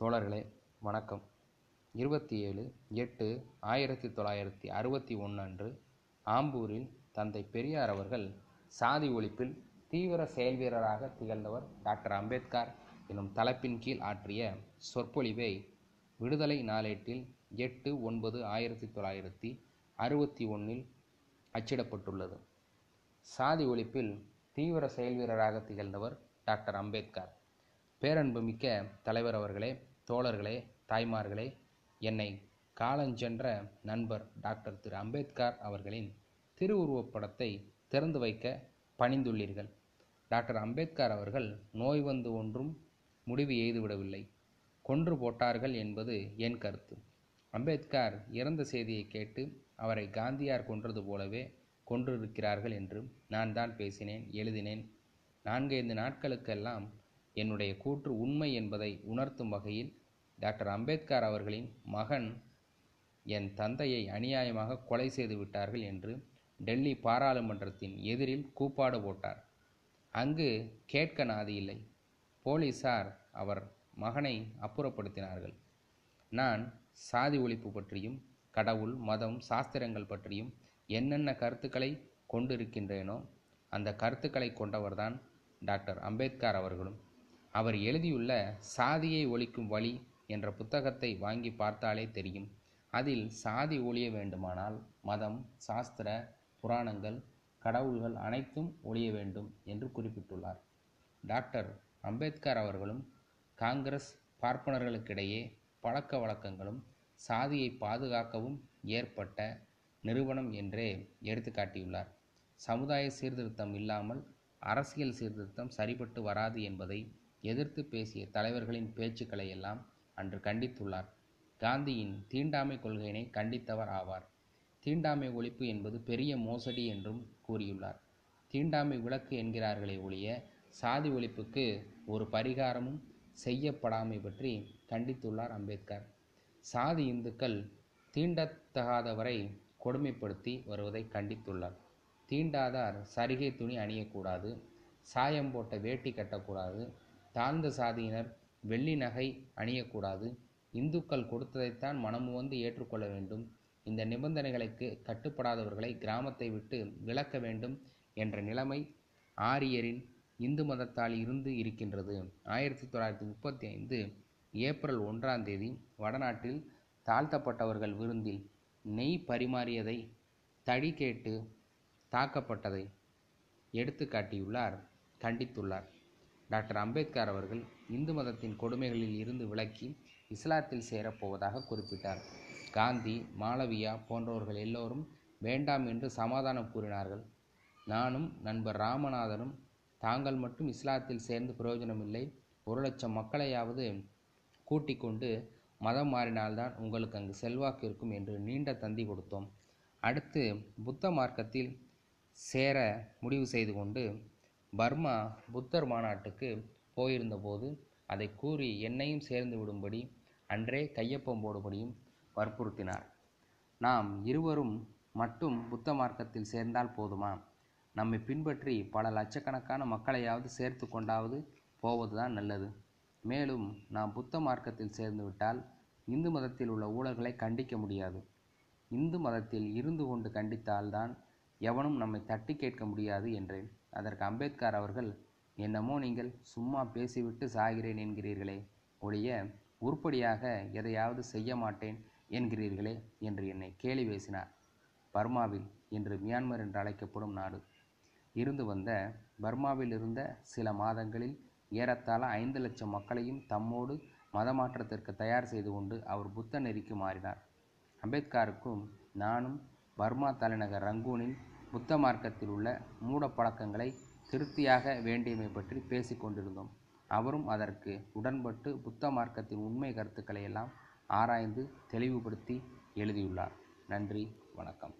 தோழர்களே வணக்கம். இருபத்தி ஏழு எட்டு ஆயிரத்தி தொள்ளாயிரத்தி அறுபத்தி ஒன்று அன்று ஆம்பூரில் தந்தை பெரியார் அவர்கள் சாதி ஒழிப்பில் தீவிர செயல்வீரராக திகழ்ந்தவர் டாக்டர் அம்பேத்கர் எனும் தலைப்பின் கீழ் ஆற்றிய சொற்பொழிவை விடுதலை நாளேட்டில் எட்டு ஒன்பது ஆயிரத்தி தொள்ளாயிரத்தி அறுபத்தி ஒன்றில் அச்சிடப்பட்டுள்ளது. சாதி ஒழிப்பில் தீவிர செயல்வீரராக திகழ்ந்தவர் டாக்டர் அம்பேத்கர். பேரன்புமிக்க தலைவர் அவர்களே தோழர்களே தாய்மார்களே என்னை காலஞ்சென்ற நண்பர் டாக்டர் திரு. அம்பேத்கர் அவர்களின் திருவுருவப்படத்தை திறந்து வைக்க பணிந்துள்ளீர்கள். டாக்டர் அம்பேத்கர் அவர்கள் நோய் வந்து ஒன்றும் முடிவு எய்துவிடவில்லை. கொன்று போட்டார்கள் என்பது என் கருத்து. அம்பேத்கர் இறந்த செய்தியை கேட்டு அவரை காந்தியார் கொன்றது போலவே கொன்றிருக்கிறார்கள் என்று நான் தான் பேசினேன் எழுதினேன். நான்கைந்து நாட்களுக்கெல்லாம் என்னுடைய கூற்று உண்மை என்பதை உணர்த்தும் வகையில் டாக்டர் அம்பேத்கர் அவர்களின் மகன் என் தந்தையை அநியாயமாக கொலை செய்து விட்டார்கள் என்று டெல்லி பாராளுமன்றத்தின் எதிரில் கூப்பாடு போட்டார். அங்கு கேட்க நாதி இல்லை. போலீசார் அவர் மகனை அப்புறப்படுத்தினார்கள். நான் சாதி ஒழிப்பு பற்றியும் கடவுள் மதம் சாஸ்திரங்கள் பற்றியும் என்னென்ன கருத்துக்களை கொண்டிருக்கின்றேனோ அந்த கருத்துக்களை கொண்டவர்தான் டாக்டர் அம்பேத்கர் அவர்களும். அவர் எழுதியுள்ள சாதியை ஒழிக்கும் வழி என்ற புத்தகத்தை வாங்கி பார்த்தாலே தெரியும். அதில் சாதி ஒழிய வேண்டுமானால் மதம் சாஸ்திர புராணங்கள் கடவுள்கள் அனைத்தும் ஒழிய வேண்டும் என்று குறிப்பிட்டுள்ளார். டாக்டர் அம்பேத்கர் அவர்களும் காங்கிரஸ் பார்ப்பனர்களுக்கிடையே பழக்க வழக்கங்களும் சாதியை பாதுகாக்கவும் ஏற்பட்ட நிறுவனம் என்றே எடுத்துக்காட்டியுள்ளார் சமுதாய சீர்திருத்தம் இல்லாமல் அரசியல் சீர்திருத்தம் சரிபட்டு வராது என்பதை எதிர்த்து பேசிய தலைவர்களின் பேச்சுக்களை எல்லாம் அன்று கண்டித்துள்ளார். காந்தியின் தீண்டாமை கொள்கையினை கண்டித்தவர் ஆவார். தீண்டாமை ஒழிப்பு என்பது பெரிய மோசடி என்றும் கூறியுள்ளார். தீண்டாமை விளக்கு என்கிறார்களே ஒழிய சாதி ஒழிப்புக்கு ஒரு பரிகாரமும் செய்யப்படாமை பற்றி கண்டித்துள்ளார் அம்பேத்கர். சாதி இந்துக்கள் தீண்டத்தகாதவரை கொடுமைப்படுத்தி வருவதை கண்டித்துள்ளார். தீண்டாதார் சரிகை துணி அணியக்கூடாது சாயம் போட்ட வேட்டி கட்டக்கூடாது தாழ்ந்த சாதியினர் வெள்ளி நகை அணியக்கூடாது. இந்துக்கள் கொடுத்ததைத்தான் மனமுவந்து ஏற்றுக்கொள்ள வேண்டும். இந்த நிபந்தனைகளுக்கு கட்டுப்படாதவர்களை கிராமத்தை விட்டு விலக்க வேண்டும் என்ற நிலைமை ஆரியரின் இந்து மதத்தால் இருந்து இருக்கின்றது. ஆயிரத்தி தொள்ளாயிரத்தி முப்பத்தி ஐந்து ஏப்ரல் ஒன்றாம் தேதி வடநாட்டில் தாழ்த்தப்பட்டவர்கள் விருந்தில் நெய் பரிமாறியதை தடி கேட்டு தாக்கப்பட்டதை எடுத்து காட்டியுள்ளார் கண்டித்துள்ளார். டாக்டர் அம்பேத்கர் அவர்கள் இந்து மதத்தின் கொடுமைகளில் இருந்து விலக்கி இஸ்லாத்தில் சேரப்போவதாக குறிப்பிட்டார். காந்தி மாளவியா போன்றவர்கள் எல்லோரும் வேண்டாம் என்று சமாதானம் கூறினார்கள். நானும் நண்பர் ராமநாதனும் தாங்கள் மட்டும் இஸ்லாத்தில் சேர்ந்து பிரயோஜனமில்லை. ஒரு லட்சம் மக்களையாவது கூட்டிக் கொண்டு மதம் மாறினால்தான் உங்களுக்கு அங்கு செல்வாக்கு இருக்கும் என்று நீண்ட தந்தி கொடுத்தோம். அடுத்து புத்த மார்க்கத்தில் சேர முடிவு செய்து கொண்டு பர்மா புத்தர் மாநாட்டுக்கு போயிருந்தபோது அதை கூறி என்னையும் சேர்ந்து விடும்படி அன்றே கையொப்பம் போடும்படியும் வற்புறுத்தினார். நாம் இருவரும் மட்டும் புத்த மார்க்கத்தில் சேர்ந்தால் போதுமா? நம்மை பின்பற்றி பல லட்சக்கணக்கான மக்களையாவது சேர்த்து கொண்டாவது போவதுதான் நல்லது. மேலும் நாம் புத்த மார்க்கத்தில் சேர்ந்துவிட்டால் இந்து மதத்தில் உள்ள ஊழல்களை கண்டிக்க முடியாது. இந்து மதத்தில் இருந்து கொண்டு கண்டித்தால்தான் எவனும் நம்மை தட்டி கேட்க முடியாது என்றேன். அதற்கு அம்பேத்கர் அவர்கள் என்னமோ நீங்கள் சும்மா பேசிவிட்டு சாகிறேன் என்கிறீர்களே ஒழிய உருப்படியாக எதையாவது செய்ய மாட்டேன் என்கிறீர்களே என்று என்னை கேலி பேசினார். பர்மாவில் இன்று மியான்மர் என்று அழைக்கப்படும் நாடு. இருந்து வந்த பர்மாவில் இருந்த சில மாதங்களில் ஏறத்தாழ ஐந்து லட்சம் மக்களையும் தம்மோடு மதமாற்றத்திற்கு தயார் செய்து கொண்டு அவர் புத்த நெறிக்கு மாறினார். அம்பேத்கருக்கும் நானும் பர்மா தலைநகர் ரங்கூனில் புத்த மார்க்கத்தில் உள்ள மூடப்பழக்கங்களை திருப்தியாக வேண்டியமை பற்றி பேசிக் கொண்டிருந்தோம். அவரும் அதற்கு உடன்பட்டு புத்த மார்க்கத்தின் உண்மை கருத்துக்களை எல்லாம் ஆராய்ந்து தெளிவுபடுத்தி எழுதியுள்ளார். நன்றி வணக்கம்.